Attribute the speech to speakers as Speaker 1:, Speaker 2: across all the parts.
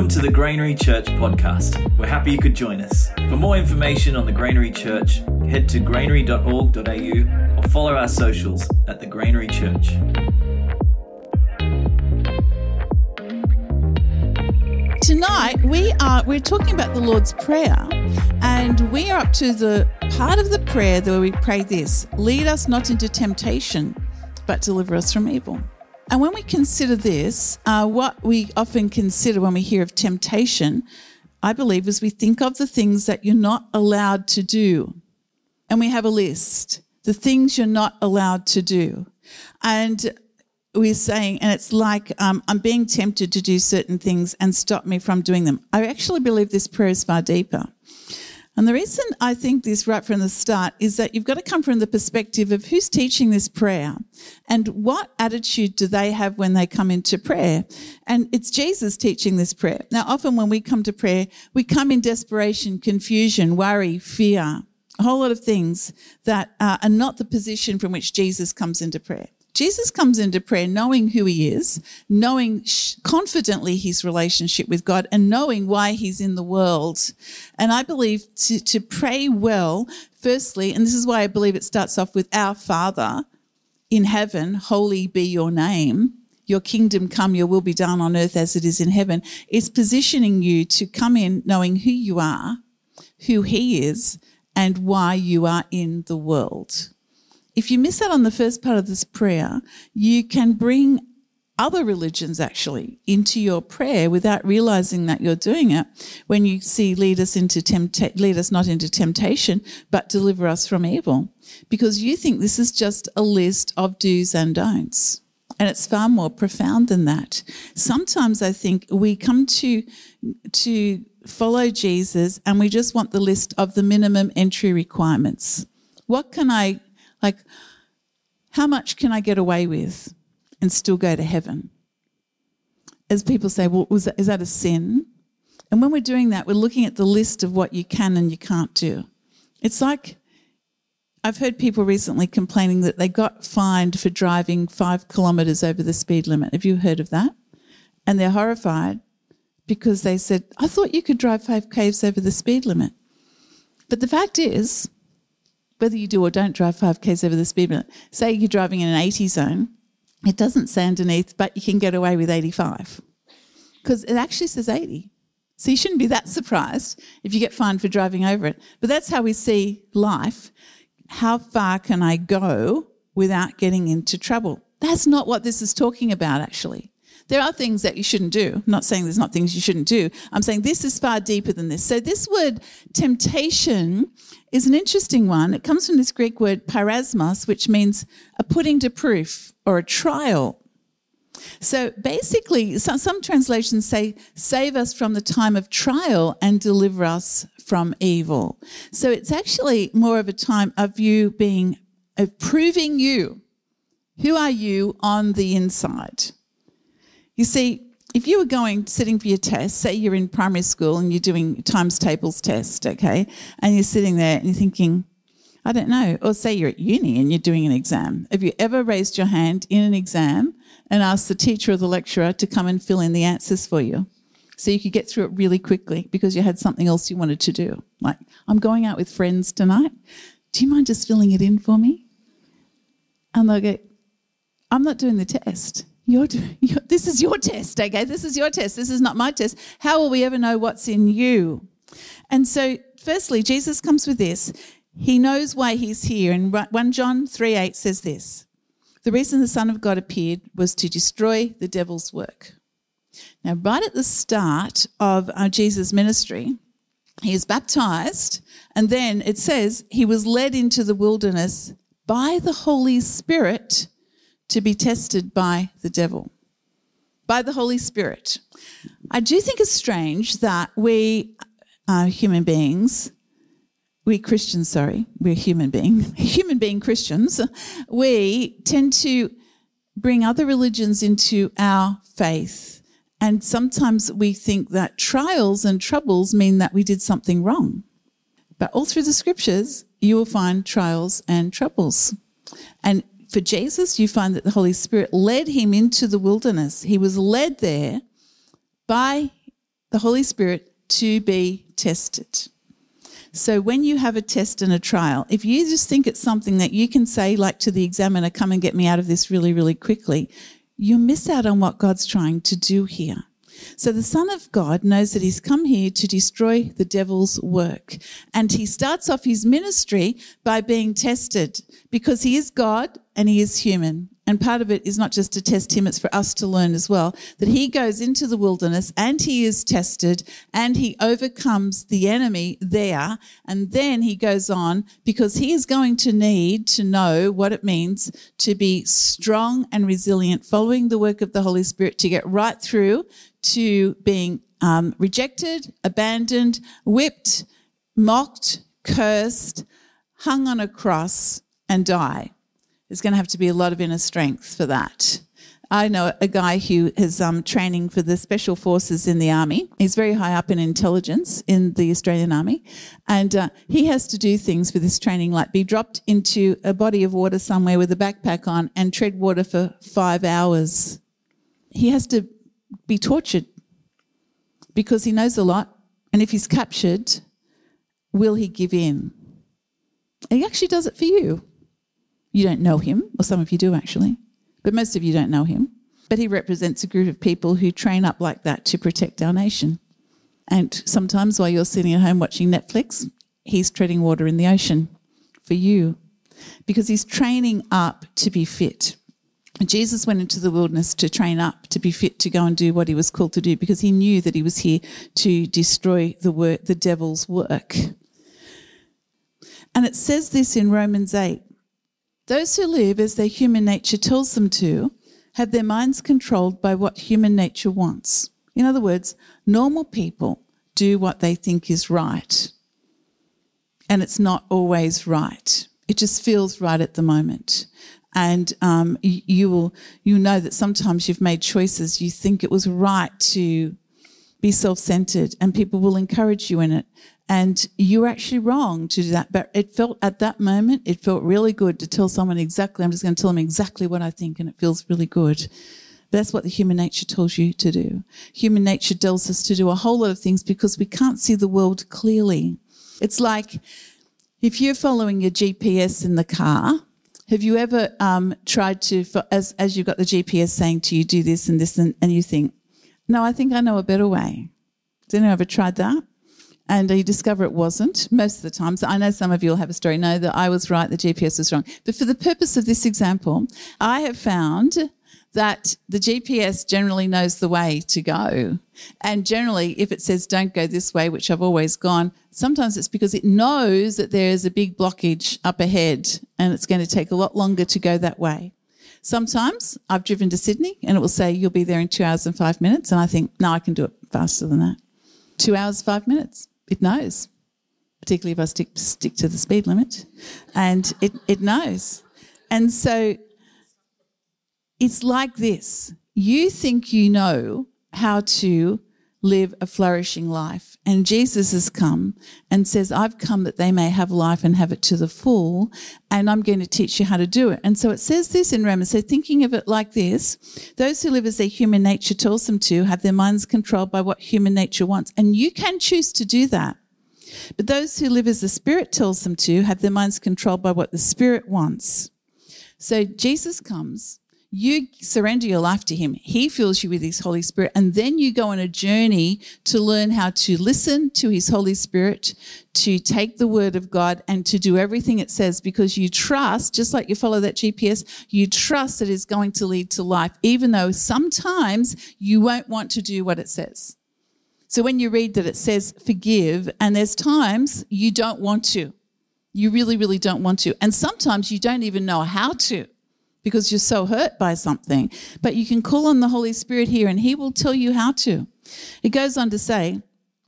Speaker 1: Welcome to the Granary Church podcast. We're happy you could join us. For more information on the Granary Church, head to granary.org.au or follow our socials at the Granary Church.
Speaker 2: Tonight we are we're talking about the Lord's Prayer and we are up to the part of the prayer where we pray this lead us not into temptation but deliver us from evil. And when we consider this, uh, what we often consider when we hear of temptation, I believe, is we think of the things that you're not allowed to do. And we have a list, the things you're not allowed to do. And we're saying, and it's like um, I'm being tempted to do certain things and stop me from doing them. I actually believe this prayer is far deeper. And the reason I think this right from the start is that you've got to come from the perspective of who's teaching this prayer and what attitude do they have when they come into prayer. And it's Jesus teaching this prayer. Now, often when we come to prayer, we come in desperation, confusion, worry, fear, a whole lot of things that uh, are not the position from which Jesus comes into prayer. Jesus comes into prayer knowing who he is, knowing confidently his relationship with God, and knowing why he's in the world. And I believe to, to pray well, firstly, and this is why I believe it starts off with Our Father in heaven, holy be your name. Your kingdom come, your will be done on earth as it is in heaven. It's positioning you to come in knowing who you are, who he is, and why you are in the world if you miss out on the first part of this prayer, you can bring other religions actually into your prayer without realizing that you're doing it. When you see lead us into tempta- lead us not into temptation but deliver us from evil. Because you think this is just a list of do's and don'ts. And it's far more profound than that. Sometimes i think we come to to follow jesus and we just want the list of the minimum entry requirements. What can i like, how much can I get away with and still go to heaven? As people say, well, that, is that a sin? And when we're doing that, we're looking at the list of what you can and you can't do. It's like I've heard people recently complaining that they got fined for driving five kilometres over the speed limit. Have you heard of that? And they're horrified because they said, I thought you could drive five Ks over the speed limit. But the fact is, whether you do or don't drive 5Ks over the speed limit, say you're driving in an 80 zone, it doesn't say underneath, but you can get away with 85 because it actually says 80. So you shouldn't be that surprised if you get fined for driving over it. But that's how we see life. How far can I go without getting into trouble? That's not what this is talking about, actually. There are things that you shouldn't do. I'm not saying there's not things you shouldn't do. I'm saying this is far deeper than this. So this word temptation is an interesting one. It comes from this Greek word peirasmos, which means a putting to proof or a trial. So basically, some, some translations say, save us from the time of trial and deliver us from evil. So it's actually more of a time of you being, of proving you. Who are you on the inside? You see, if you were going sitting for your test, say you're in primary school and you're doing times tables test, okay, and you're sitting there and you're thinking, I don't know, or say you're at uni and you're doing an exam. Have you ever raised your hand in an exam and asked the teacher or the lecturer to come and fill in the answers for you? So you could get through it really quickly because you had something else you wanted to do. Like, I'm going out with friends tonight. Do you mind just filling it in for me? And they'll go, I'm not doing the test. You're, this is your test, okay? This is your test. This is not my test. How will we ever know what's in you? And so, firstly, Jesus comes with this. He knows why he's here. And 1 John 3 8 says this The reason the Son of God appeared was to destroy the devil's work. Now, right at the start of uh, Jesus' ministry, he is baptized, and then it says he was led into the wilderness by the Holy Spirit to be tested by the devil, by the Holy Spirit. I do think it's strange that we are human beings, we Christians, sorry, we're human being, human being Christians, we tend to bring other religions into our faith. And sometimes we think that trials and troubles mean that we did something wrong. But all through the scriptures, you will find trials and troubles. And for Jesus, you find that the Holy Spirit led him into the wilderness. He was led there by the Holy Spirit to be tested. So when you have a test and a trial, if you just think it's something that you can say, like to the examiner, come and get me out of this really, really quickly, you miss out on what God's trying to do here. So the Son of God knows that he's come here to destroy the devil's work. And he starts off his ministry by being tested because he is God and he is human. And part of it is not just to test him, it's for us to learn as well that he goes into the wilderness and he is tested and he overcomes the enemy there. And then he goes on because he is going to need to know what it means to be strong and resilient, following the work of the Holy Spirit to get right through to being um, rejected, abandoned, whipped, mocked, cursed, hung on a cross, and die. There's going to have to be a lot of inner strength for that. I know a guy who is um, training for the special forces in the army. He's very high up in intelligence in the Australian army, and uh, he has to do things for this training, like be dropped into a body of water somewhere with a backpack on and tread water for five hours. He has to be tortured because he knows a lot, and if he's captured, will he give in? He actually does it for you. You don't know him, or some of you do actually, but most of you don't know him. But he represents a group of people who train up like that to protect our nation. And sometimes while you're sitting at home watching Netflix, he's treading water in the ocean for you because he's training up to be fit. Jesus went into the wilderness to train up to be fit to go and do what he was called to do because he knew that he was here to destroy the work, the devil's work. And it says this in Romans 8 those who live as their human nature tells them to have their minds controlled by what human nature wants. In other words, normal people do what they think is right. And it's not always right. It just feels right at the moment. And um, you will you know that sometimes you've made choices you think it was right to be self-centered, and people will encourage you in it. And you're actually wrong to do that. But it felt at that moment, it felt really good to tell someone exactly, I'm just going to tell them exactly what I think, and it feels really good. That's what the human nature tells you to do. Human nature tells us to do a whole lot of things because we can't see the world clearly. It's like if you're following your GPS in the car, have you ever um, tried to, as, as you've got the GPS saying to you, do this and this, and, and you think, no, I think I know a better way? Has anyone ever tried that? And you discover it wasn't most of the time. So I know some of you will have a story. No, that I was right, the GPS was wrong. But for the purpose of this example, I have found that the GPS generally knows the way to go. And generally, if it says don't go this way, which I've always gone, sometimes it's because it knows that there's a big blockage up ahead and it's going to take a lot longer to go that way. Sometimes I've driven to Sydney and it will say you'll be there in two hours and five minutes. And I think, no, I can do it faster than that. Two hours, five minutes it knows, particularly if I stick, stick to the speed limit, and it, it knows. And so it's like this you think you know how to live a flourishing life. And Jesus has come and says, I've come that they may have life and have it to the full, and I'm going to teach you how to do it. And so it says this in Romans. So thinking of it like this, those who live as their human nature tells them to have their minds controlled by what human nature wants. And you can choose to do that. But those who live as the Spirit tells them to have their minds controlled by what the Spirit wants. So Jesus comes you surrender your life to Him. He fills you with His Holy Spirit. And then you go on a journey to learn how to listen to His Holy Spirit, to take the Word of God and to do everything it says because you trust, just like you follow that GPS, you trust that it's going to lead to life, even though sometimes you won't want to do what it says. So when you read that it says forgive, and there's times you don't want to. You really, really don't want to. And sometimes you don't even know how to because you're so hurt by something. But you can call on the Holy Spirit here and He will tell you how to. It goes on to say,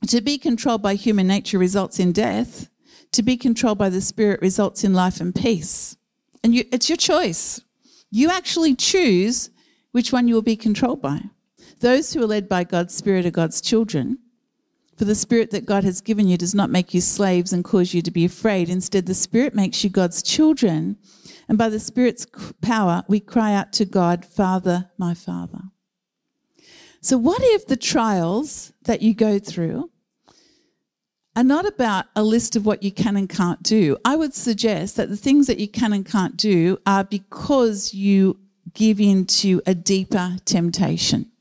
Speaker 2: to be controlled by human nature results in death, to be controlled by the Spirit results in life and peace. And you, it's your choice. You actually choose which one you will be controlled by. Those who are led by God's Spirit are God's children. For the Spirit that God has given you does not make you slaves and cause you to be afraid. Instead, the Spirit makes you God's children and by the Spirit's power, we cry out to God, Father, my Father. So, what if the trials that you go through are not about a list of what you can and can't do? I would suggest that the things that you can and can't do are because you give in to a deeper temptation.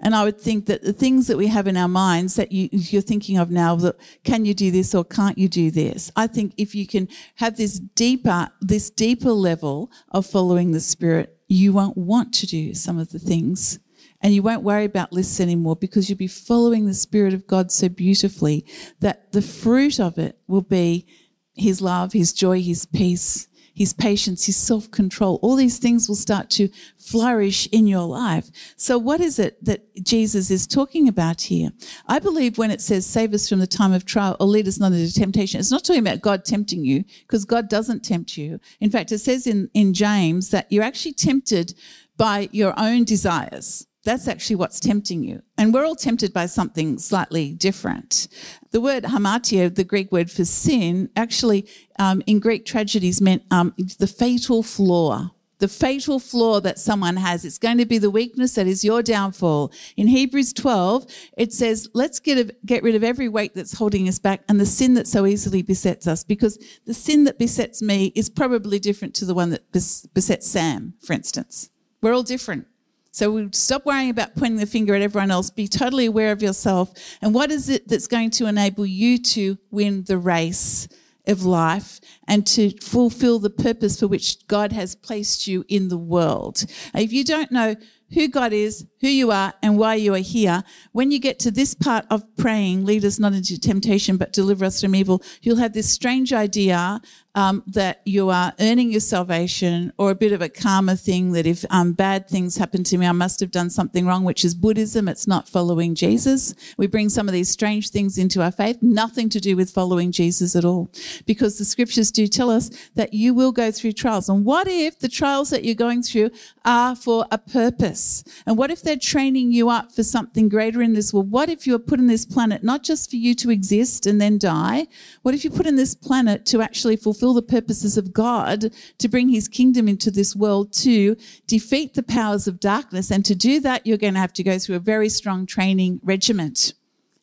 Speaker 2: And I would think that the things that we have in our minds that you, you're thinking of now, that can you do this or can't you do this? I think if you can have this deeper, this deeper level of following the Spirit, you won't want to do some of the things. And you won't worry about lists anymore because you'll be following the Spirit of God so beautifully that the fruit of it will be His love, His joy, His peace, his patience, his self control. All these things will start to flourish in your life. So, what is it that Jesus is talking about here? I believe when it says, save us from the time of trial or lead us not into temptation, it's not talking about God tempting you because God doesn't tempt you. In fact, it says in, in James that you're actually tempted by your own desires. That's actually what's tempting you. And we're all tempted by something slightly different. The word hamartia, the Greek word for sin, actually um, in Greek tragedies meant um, the fatal flaw. The fatal flaw that someone has. It's going to be the weakness that is your downfall. In Hebrews 12, it says, let's get, get rid of every weight that's holding us back and the sin that so easily besets us, because the sin that besets me is probably different to the one that besets Sam, for instance. We're all different. So we stop worrying about pointing the finger at everyone else. Be totally aware of yourself. And what is it that's going to enable you to win the race of life and to fulfill the purpose for which God has placed you in the world? If you don't know who God is, who you are, and why you are here, when you get to this part of praying, lead us not into temptation, but deliver us from evil, you'll have this strange idea um, that you are earning your salvation, or a bit of a karma thing that if um, bad things happen to me, I must have done something wrong, which is Buddhism. It's not following Jesus. We bring some of these strange things into our faith, nothing to do with following Jesus at all, because the scriptures do tell us that you will go through trials. And what if the trials that you're going through are for a purpose? And what if they're training you up for something greater in this world? What if you're put on this planet not just for you to exist and then die? What if you put in this planet to actually fulfill the purposes of God, to bring his kingdom into this world, to defeat the powers of darkness. And to do that, you're going to have to go through a very strong training regiment.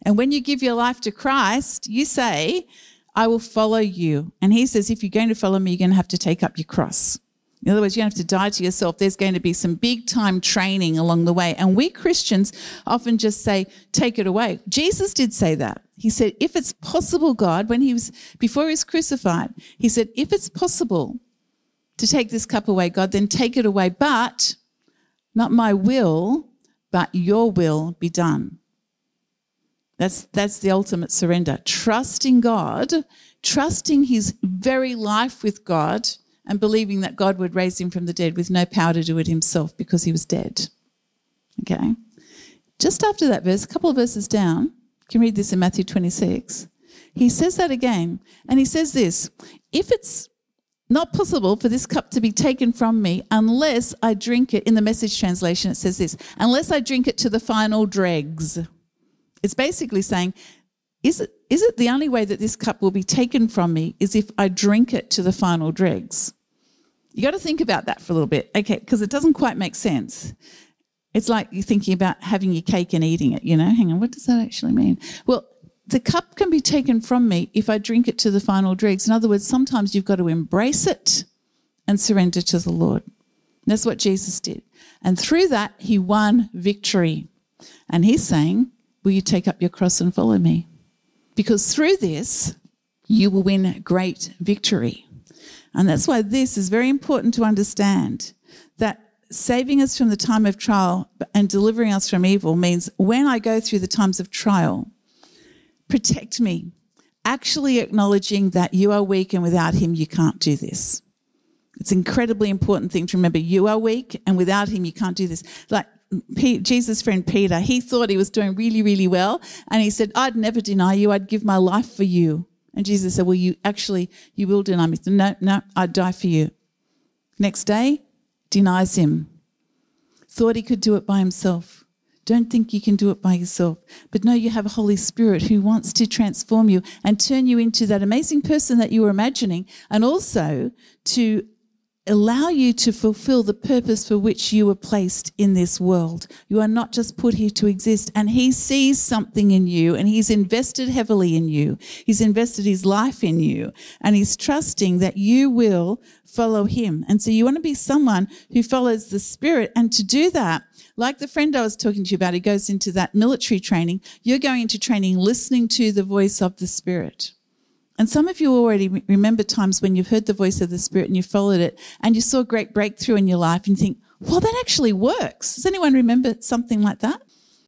Speaker 2: And when you give your life to Christ, you say, I will follow you. And he says, if you're going to follow me, you're going to have to take up your cross. In other words, you don't have to die to yourself. There's going to be some big time training along the way. And we Christians often just say, take it away. Jesus did say that. He said, if it's possible, God, when he was, before he was crucified, he said, if it's possible to take this cup away, God, then take it away. But not my will, but your will be done. That's, that's the ultimate surrender. Trusting God, trusting his very life with God and believing that God would raise him from the dead with no power to do it himself because he was dead. Okay. Just after that verse, a couple of verses down, you can read this in Matthew 26. He says that again, and he says this If it's not possible for this cup to be taken from me unless I drink it, in the message translation, it says this unless I drink it to the final dregs. It's basically saying, is it, is it the only way that this cup will be taken from me is if I drink it to the final dregs? You got to think about that for a little bit, okay? Because it doesn't quite make sense. It's like you're thinking about having your cake and eating it, you know? Hang on, what does that actually mean? Well, the cup can be taken from me if I drink it to the final dregs. In other words, sometimes you've got to embrace it and surrender to the Lord. And that's what Jesus did. And through that, he won victory. And he's saying, Will you take up your cross and follow me? Because through this, you will win great victory. And that's why this is very important to understand that saving us from the time of trial and delivering us from evil means when I go through the times of trial, protect me, actually acknowledging that you are weak and without him you can't do this. It's an incredibly important thing to remember. You are weak and without him you can't do this. Like Jesus' friend Peter, he thought he was doing really, really well. And he said, I'd never deny you. I'd give my life for you. And Jesus said, Well, you actually, you will deny me. No, no, I'd die for you. Next day, denies him. Thought he could do it by himself. Don't think you can do it by yourself. But no, you have a Holy Spirit who wants to transform you and turn you into that amazing person that you were imagining, and also to allow you to fulfill the purpose for which you were placed in this world. You are not just put here to exist. And He sees something in you and He's invested heavily in you. He's invested His life in you and He's trusting that you will follow Him. And so you want to be someone who follows the Spirit. And to do that, like the friend I was talking to you about, who goes into that military training, you're going into training listening to the voice of the Spirit. And some of you already remember times when you've heard the voice of the Spirit and you followed it and you saw great breakthrough in your life and you think, well, that actually works. Does anyone remember something like that?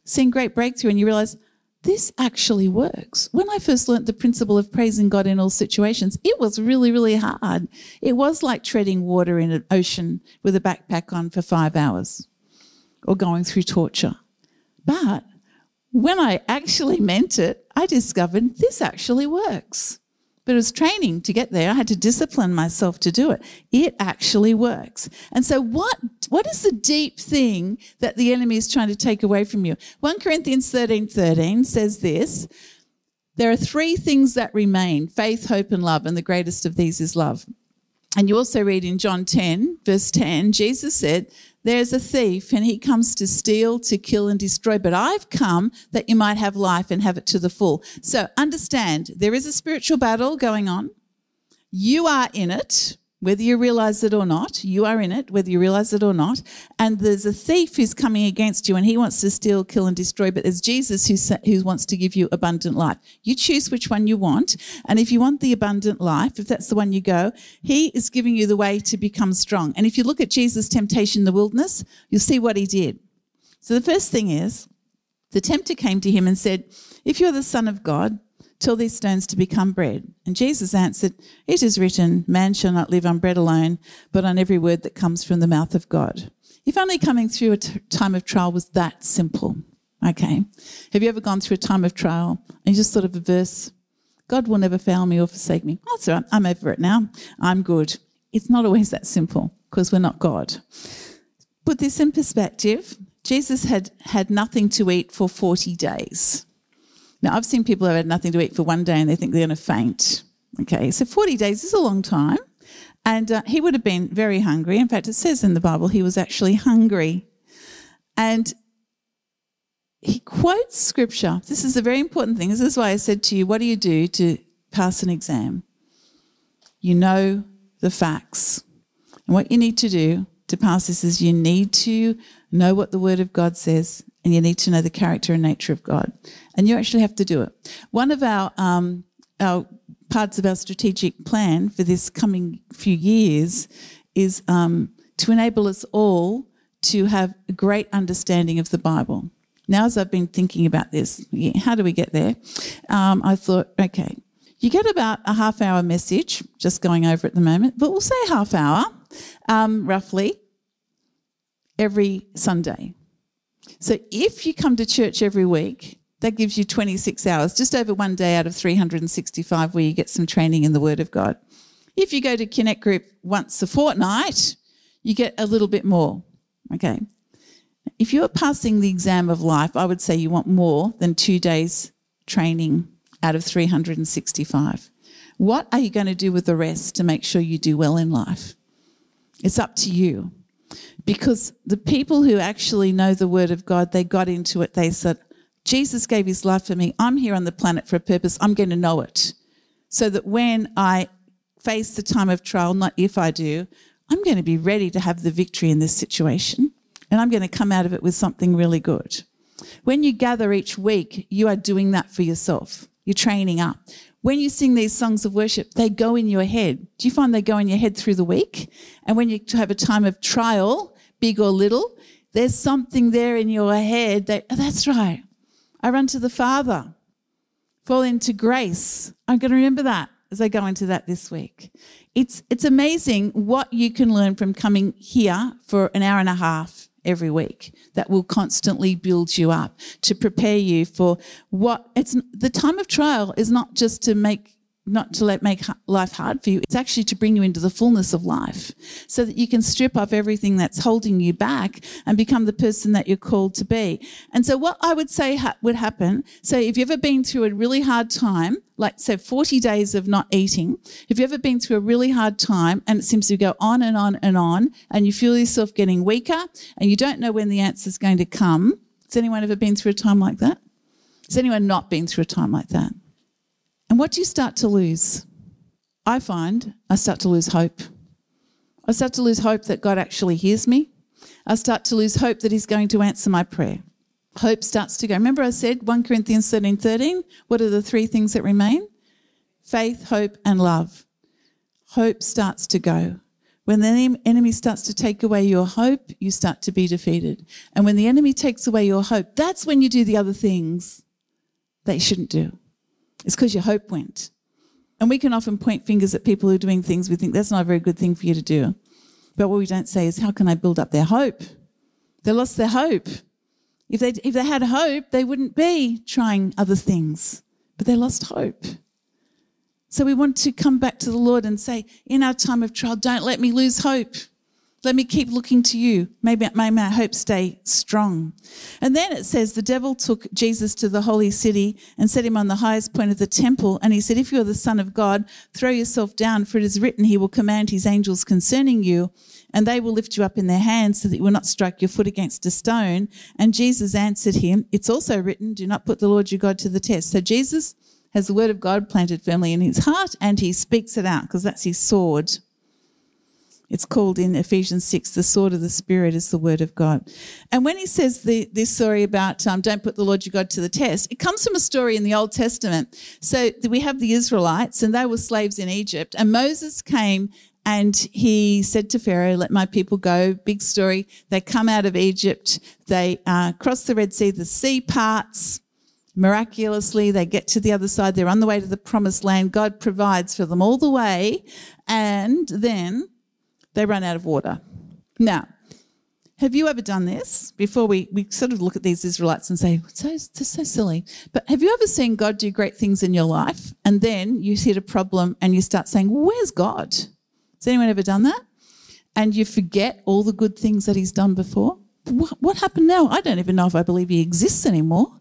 Speaker 2: Seeing great breakthrough and you realize, this actually works. When I first learnt the principle of praising God in all situations, it was really, really hard. It was like treading water in an ocean with a backpack on for five hours or going through torture. But when I actually meant it, I discovered this actually works. But it was training to get there. I had to discipline myself to do it. It actually works. And so what, what is the deep thing that the enemy is trying to take away from you? 1 Corinthians 13, 13 says this. There are three things that remain faith, hope, and love, and the greatest of these is love. And you also read in John 10, verse 10, Jesus said, There's a thief, and he comes to steal, to kill, and destroy. But I've come that you might have life and have it to the full. So understand, there is a spiritual battle going on. You are in it whether you realize it or not, you are in it, whether you realize it or not. And there's a thief who's coming against you and he wants to steal, kill, and destroy. But there's Jesus who, who wants to give you abundant life. You choose which one you want. And if you want the abundant life, if that's the one you go, he is giving you the way to become strong. And if you look at Jesus' temptation in the wilderness, you'll see what he did. So the first thing is the tempter came to him and said, If you're the Son of God, Tell these stones to become bread. And Jesus answered, It is written, Man shall not live on bread alone, but on every word that comes from the mouth of God. If only coming through a t- time of trial was that simple. Okay. Have you ever gone through a time of trial and you just thought of a verse? God will never fail me or forsake me. Oh, that's all right. I'm over it now. I'm good. It's not always that simple because we're not God. Put this in perspective. Jesus had had nothing to eat for 40 days. Now, I've seen people who have had nothing to eat for one day and they think they're going to faint. Okay, so 40 days is a long time. And uh, he would have been very hungry. In fact, it says in the Bible he was actually hungry. And he quotes scripture. This is a very important thing. This is why I said to you, what do you do to pass an exam? You know the facts. And what you need to do to pass this is you need to know what the Word of God says and you need to know the character and nature of God. And you actually have to do it. One of our, um, our parts of our strategic plan for this coming few years is um, to enable us all to have a great understanding of the Bible. Now, as I've been thinking about this, how do we get there? Um, I thought, okay, you get about a half hour message, just going over at the moment, but we'll say half hour, um, roughly, every Sunday. So if you come to church every week, that gives you 26 hours, just over one day out of 365 where you get some training in the Word of God. If you go to Connect Group once a fortnight, you get a little bit more. Okay. If you're passing the exam of life, I would say you want more than two days training out of 365. What are you going to do with the rest to make sure you do well in life? It's up to you because the people who actually know the word of God, they got into it. They said, Jesus gave his life for me. I'm here on the planet for a purpose. I'm going to know it. So that when I face the time of trial, not if I do, I'm going to be ready to have the victory in this situation. And I'm going to come out of it with something really good. When you gather each week, you are doing that for yourself. You're training up. When you sing these songs of worship, they go in your head. Do you find they go in your head through the week? And when you have a time of trial, big or little, there's something there in your head that, oh, that's right. I run to the Father, fall into grace. I'm going to remember that as I go into that this week. It's, it's amazing what you can learn from coming here for an hour and a half every week that will constantly build you up to prepare you for what it's the time of trial is not just to make not to let make life hard for you. It's actually to bring you into the fullness of life so that you can strip off everything that's holding you back and become the person that you're called to be. And so what I would say ha- would happen, so if you've ever been through a really hard time, like say 40 days of not eating, if you've ever been through a really hard time and it seems to go on and on and on and you feel yourself getting weaker and you don't know when the answer is going to come, has anyone ever been through a time like that? Has anyone not been through a time like that? And what do you start to lose? I find I start to lose hope. I start to lose hope that God actually hears me. I start to lose hope that He's going to answer my prayer. Hope starts to go. Remember, I said 1 Corinthians 13 13? What are the three things that remain? Faith, hope, and love. Hope starts to go. When the enemy starts to take away your hope, you start to be defeated. And when the enemy takes away your hope, that's when you do the other things that you shouldn't do. It's because your hope went. And we can often point fingers at people who are doing things we think that's not a very good thing for you to do. But what we don't say is, how can I build up their hope? They lost their hope. If they, if they had hope, they wouldn't be trying other things, but they lost hope. So we want to come back to the Lord and say, in our time of trial, don't let me lose hope. Let me keep looking to you. Maybe may my hope stay strong. And then it says the devil took Jesus to the holy city and set him on the highest point of the temple. And he said, If you are the Son of God, throw yourself down, for it is written, He will command His angels concerning you, and they will lift you up in their hands so that you will not strike your foot against a stone. And Jesus answered him, It's also written, Do not put the Lord your God to the test. So Jesus has the word of God planted firmly in his heart and he speaks it out because that's his sword. It's called in Ephesians 6, the sword of the Spirit is the word of God. And when he says the, this story about um, don't put the Lord your God to the test, it comes from a story in the Old Testament. So we have the Israelites, and they were slaves in Egypt. And Moses came and he said to Pharaoh, Let my people go. Big story. They come out of Egypt, they uh, cross the Red Sea, the sea parts. Miraculously, they get to the other side. They're on the way to the promised land. God provides for them all the way. And then they run out of water. Now, have you ever done this? Before we, we sort of look at these Israelites and say, so, this so silly. But have you ever seen God do great things in your life and then you hit a problem and you start saying, where's God? Has anyone ever done that? And you forget all the good things that he's done before? What, what happened now? I don't even know if I believe he exists anymore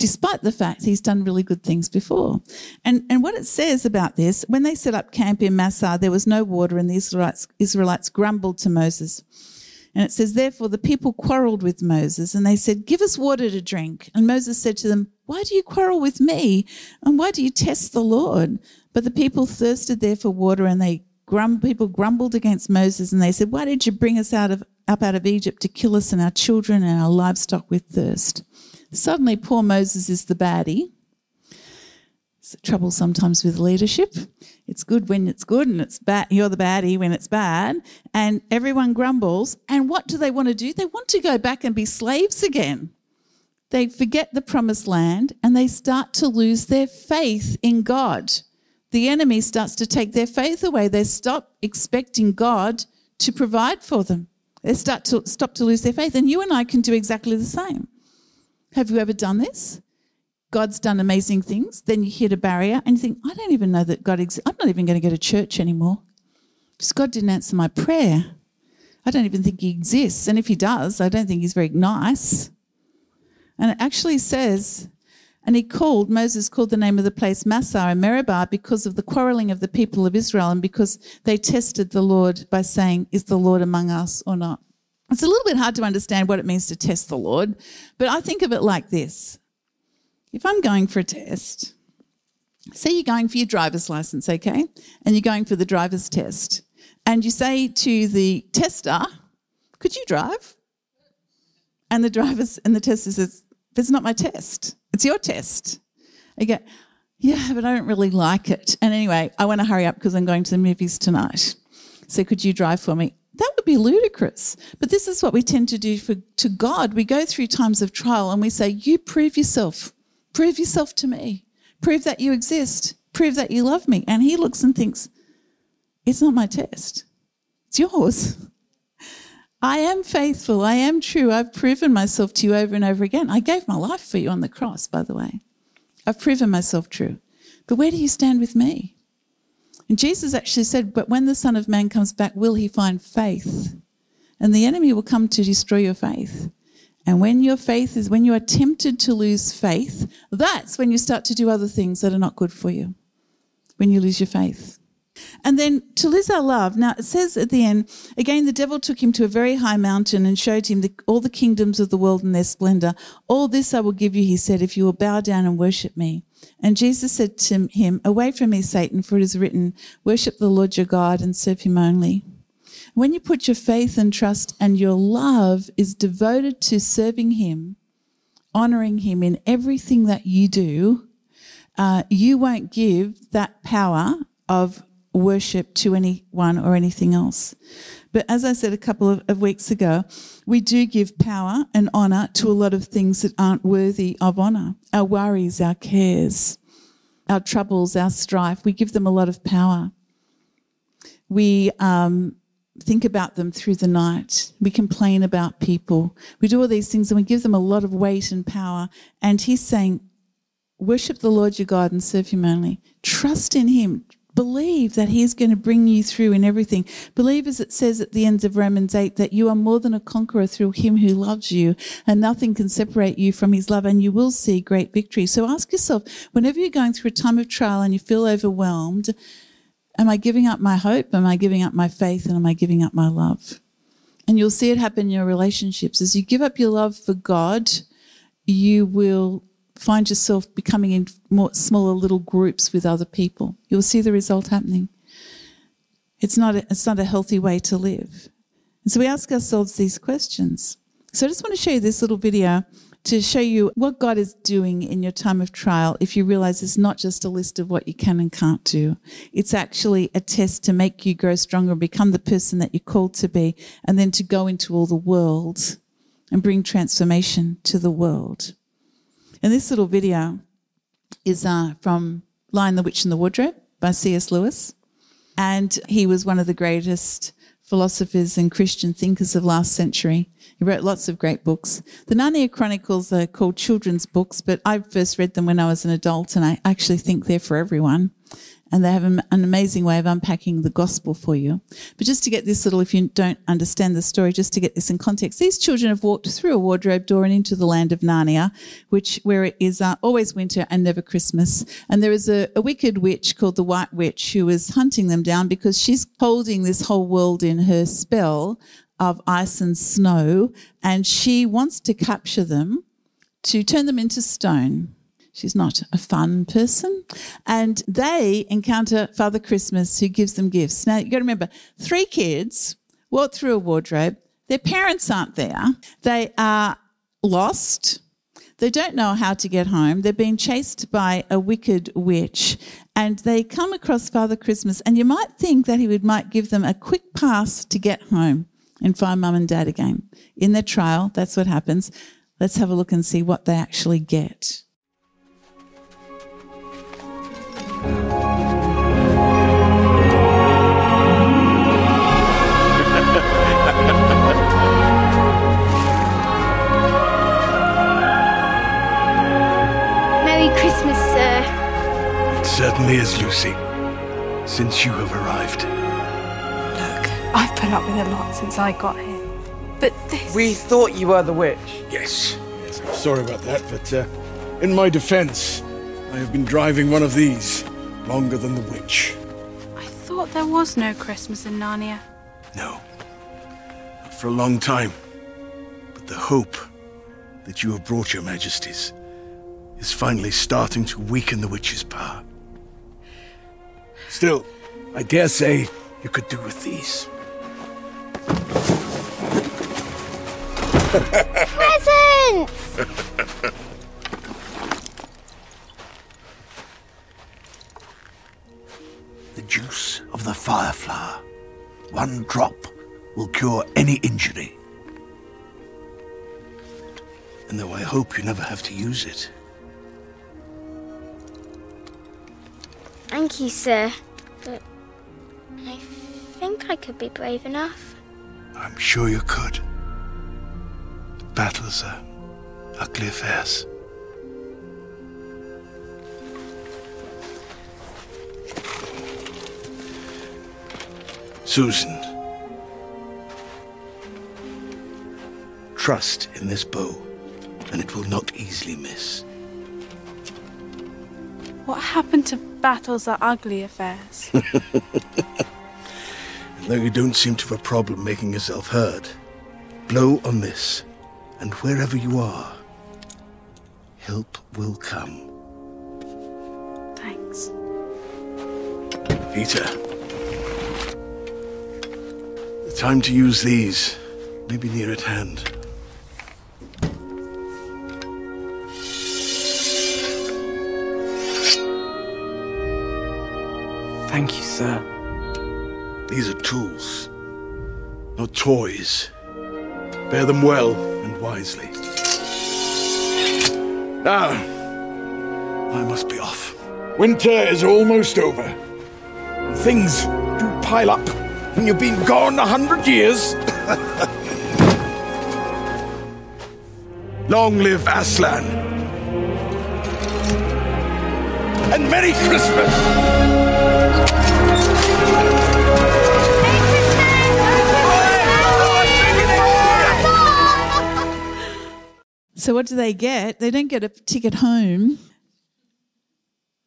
Speaker 2: despite the fact he's done really good things before. And, and what it says about this, when they set up camp in Massah, there was no water, and the Israelites, Israelites grumbled to Moses. And it says, Therefore the people quarreled with Moses, and they said, Give us water to drink. And Moses said to them, Why do you quarrel with me? And why do you test the Lord? But the people thirsted there for water, and they grum- people grumbled against Moses, and they said, Why did you bring us out of up out of Egypt to kill us and our children and our livestock with thirst? Suddenly, poor Moses is the baddie. It's trouble sometimes with leadership. It's good when it's good, and it's bad. You're the baddie when it's bad, and everyone grumbles. And what do they want to do? They want to go back and be slaves again. They forget the promised land and they start to lose their faith in God. The enemy starts to take their faith away. They stop expecting God to provide for them. They start to stop to lose their faith. And you and I can do exactly the same. Have you ever done this? God's done amazing things. Then you hit a barrier and you think, I don't even know that God exists. I'm not even going to go to church anymore because God didn't answer my prayer. I don't even think He exists. And if He does, I don't think He's very nice. And it actually says, and he called, Moses called the name of the place Massah and Meribah because of the quarreling of the people of Israel and because they tested the Lord by saying, Is the Lord among us or not? It's a little bit hard to understand what it means to test the Lord, but I think of it like this. If I'm going for a test, say you're going for your driver's license, okay, and you're going for the driver's test, and you say to the tester, Could you drive? And the driver's and the tester says, It's not my test, it's your test. You go, Yeah, but I don't really like it. And anyway, I want to hurry up because I'm going to the movies tonight. So could you drive for me? That would be ludicrous. But this is what we tend to do for, to God. We go through times of trial and we say, You prove yourself. Prove yourself to me. Prove that you exist. Prove that you love me. And he looks and thinks, It's not my test, it's yours. I am faithful. I am true. I've proven myself to you over and over again. I gave my life for you on the cross, by the way. I've proven myself true. But where do you stand with me? And Jesus actually said, But when the Son of Man comes back, will he find faith? And the enemy will come to destroy your faith. And when your faith is, when you are tempted to lose faith, that's when you start to do other things that are not good for you. When you lose your faith. And then to lose our love. Now it says at the end, again, the devil took him to a very high mountain and showed him the, all the kingdoms of the world and their splendor. All this I will give you, he said, if you will bow down and worship me. And Jesus said to him, Away from me, Satan, for it is written, Worship the Lord your God and serve him only. When you put your faith and trust and your love is devoted to serving him, honoring him in everything that you do, uh, you won't give that power of worship to anyone or anything else. But as I said a couple of, of, weeks ago, we do give power and honour to a lot of things that aren't worthy of honour. Our worries, our cares, our troubles, our strife, we give them a lot of power. We um, think about them through the night. We complain about people. We do all these things and we give them a lot of weight and power. And he's saying, worship the Lord your God and serve him only. Trust in him. Believe that He is going to bring you through in everything. Believe, as it says at the end of Romans 8, that you are more than a conqueror through Him who loves you, and nothing can separate you from His love, and you will see great victory. So ask yourself, whenever you're going through a time of trial and you feel overwhelmed, am I giving up my hope? Am I giving up my faith? And am I giving up my love? And you'll see it happen in your relationships. As you give up your love for God, you will find yourself becoming in more smaller little groups with other people. You'll see the result happening. It's not a, it's not a healthy way to live. And so we ask ourselves these questions. So I just want to show you this little video to show you what God is doing in your time of trial if you realize it's not just a list of what you can and can't do. It's actually a test to make you grow stronger and become the person that you're called to be and then to go into all the world and bring transformation to the world. And this little video is uh, from Lion, the Witch, and the Wardrobe by C.S. Lewis. And he was one of the greatest philosophers and Christian thinkers of last century. He wrote lots of great books. The Narnia Chronicles are called children's books, but I first read them when I was an adult, and I actually think they're for everyone and they have an amazing way of unpacking the gospel for you. But just to get this little, if you don't understand the story, just to get this in context, these children have walked through a wardrobe door and into the land of Narnia, which where it is uh, always winter and never Christmas. And there is a, a wicked witch called the White Witch who is hunting them down because she's holding this whole world in her spell of ice and snow, and she wants to capture them to turn them into stone. She's not a fun person. And they encounter Father Christmas who gives them gifts. Now, you've got to remember three kids walk through a wardrobe. Their parents aren't there. They are lost. They don't know how to get home. They're being chased by a wicked witch. And they come across Father Christmas. And you might think that he would might give them a quick pass to get home and find mum and dad again. In their trial, that's what happens. Let's have a look and see what they actually get.
Speaker 3: Certainly is, Lucy. Since you have arrived.
Speaker 4: Look, I've put up with a lot since I got here. But this.
Speaker 5: We thought you were the witch.
Speaker 3: Yes. Yes, I'm sorry about that, but uh, in my defense, I have been driving one of these longer than the witch.
Speaker 4: I thought there was no Christmas in Narnia.
Speaker 3: No. Not for a long time. But the hope that you have brought your majesties is finally starting to weaken the witch's power. Still, I dare say you could do with these.
Speaker 6: Presents!
Speaker 3: the juice of the fire flower. One drop will cure any injury. And though I hope you never have to use it,
Speaker 6: Thank you, sir. But I think I could be brave enough.
Speaker 3: I'm sure you could. battles are ugly affairs. Susan, trust in this bow, and it will not easily miss.
Speaker 4: What happened to battles are ugly affairs?
Speaker 3: Though you don't seem to have a problem making yourself heard, blow on this, and wherever you are, help will come.
Speaker 4: Thanks.
Speaker 3: Peter, the time to use these may be near at hand. These are tools, not toys. Bear them well and wisely. Now, I must be off. Winter is almost over. Things do pile up when you've been gone a hundred years. Long live Aslan. And Merry Christmas!
Speaker 2: So, what do they get? They don't get a ticket home.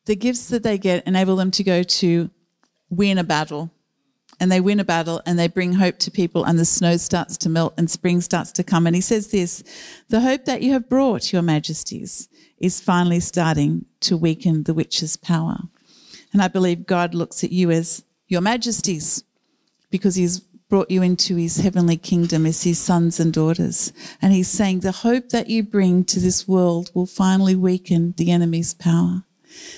Speaker 2: The gifts that they get enable them to go to win a battle. And they win a battle and they bring hope to people, and the snow starts to melt and spring starts to come. And he says this The hope that you have brought, your majesties, is finally starting to weaken the witch's power. And I believe God looks at you as your majesties because he's brought you into his heavenly kingdom as his sons and daughters. And he's saying the hope that you bring to this world will finally weaken the enemy's power.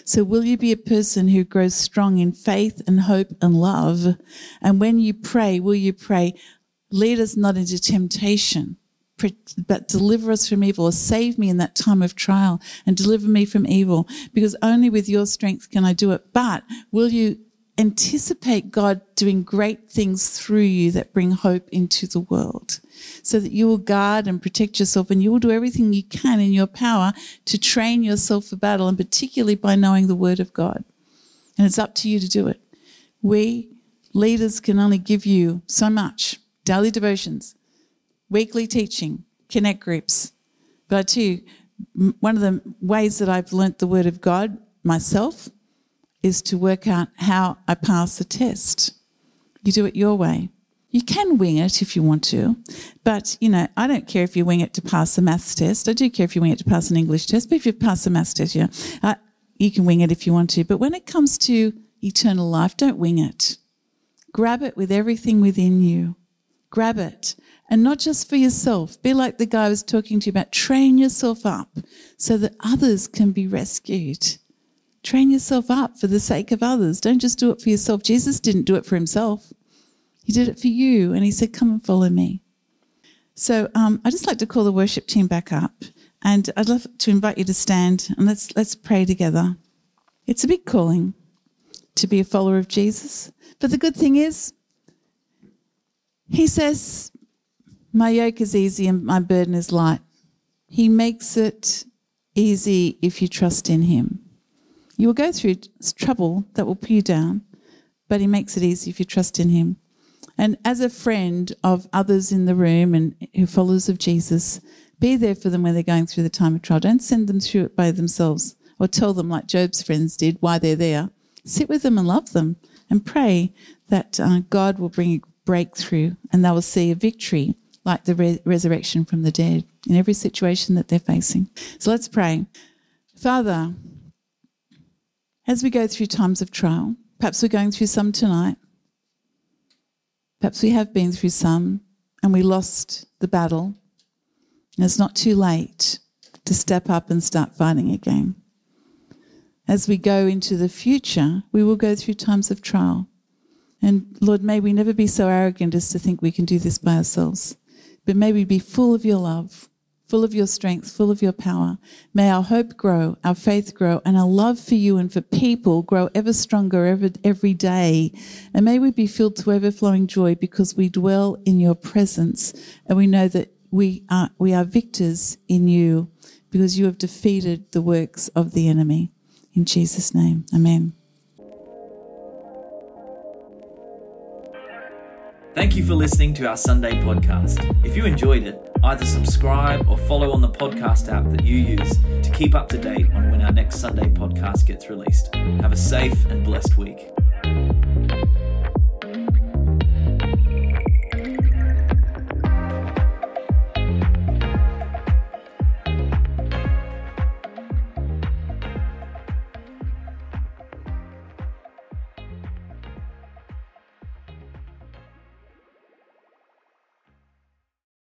Speaker 2: So will you be a person who grows strong in faith and hope and love? And when you pray, will you pray, lead us not into temptation, but deliver us from evil or save me in that time of trial and deliver me from evil because only with your strength can I do it. But will you anticipate God doing great things through you that bring hope into the world so that you will guard and protect yourself and you will do everything you can in your power to train yourself for battle and particularly by knowing the word of God. And it's up to you to do it. We leaders can only give you so much daily devotions, weekly teaching, connect groups. But I tell you, one of the ways that I've learnt the word of God myself is to work out how I pass the test. You do it your way. You can wing it if you want to, but you know, I don't care if you wing it to pass a maths test. I do care if you wing it to pass an English test, but if you pass a maths test, yeah, uh, you can wing it if you want to. But when it comes to eternal life, don't wing it. Grab it with everything within you. Grab it. And not just for yourself. Be like the guy I was talking to you about. Train yourself up so that others can be rescued. Train yourself up for the sake of others. Don't just do it for yourself. Jesus didn't do it for himself. He did it for you, and he said, Come and follow me. So um, I'd just like to call the worship team back up, and I'd love to invite you to stand and let's let's pray together. It's a big calling to be a follower of Jesus, but the good thing is, he says, "My yoke is easy and my burden is light." He makes it easy if you trust in him. You will go through trouble that will pull you down, but he makes it easy if you trust in him. And as a friend of others in the room and who followers of Jesus, be there for them when they're going through the time of trial. Don't send them through it by themselves or tell them, like Job's friends did, why they're there. Sit with them and love them and pray that uh, God will bring a breakthrough and they will see a victory like the re- resurrection from the dead in every situation that they're facing. So let's pray. Father, as we go through times of trial, perhaps we're going through some tonight, perhaps we have been through some and we lost the battle, and it's not too late to step up and start fighting again. As we go into the future, we will go through times of trial. And Lord, may we never be so arrogant as to think we can do this by ourselves, but may we be full of your love, full of your strength, full of your power. May our hope grow, our faith grow, and our love for you and for people grow ever stronger every, every day. And may we be filled to overflowing joy because we dwell in your presence and we know that we are, we are victors in you because you have defeated the works of the enemy. In Jesus' name, amen.
Speaker 1: Thank you for listening to our Sunday podcast. If you enjoyed it, either subscribe or follow on the podcast app that you use to keep up to date on when our next Sunday podcast gets released. Have a safe and blessed week.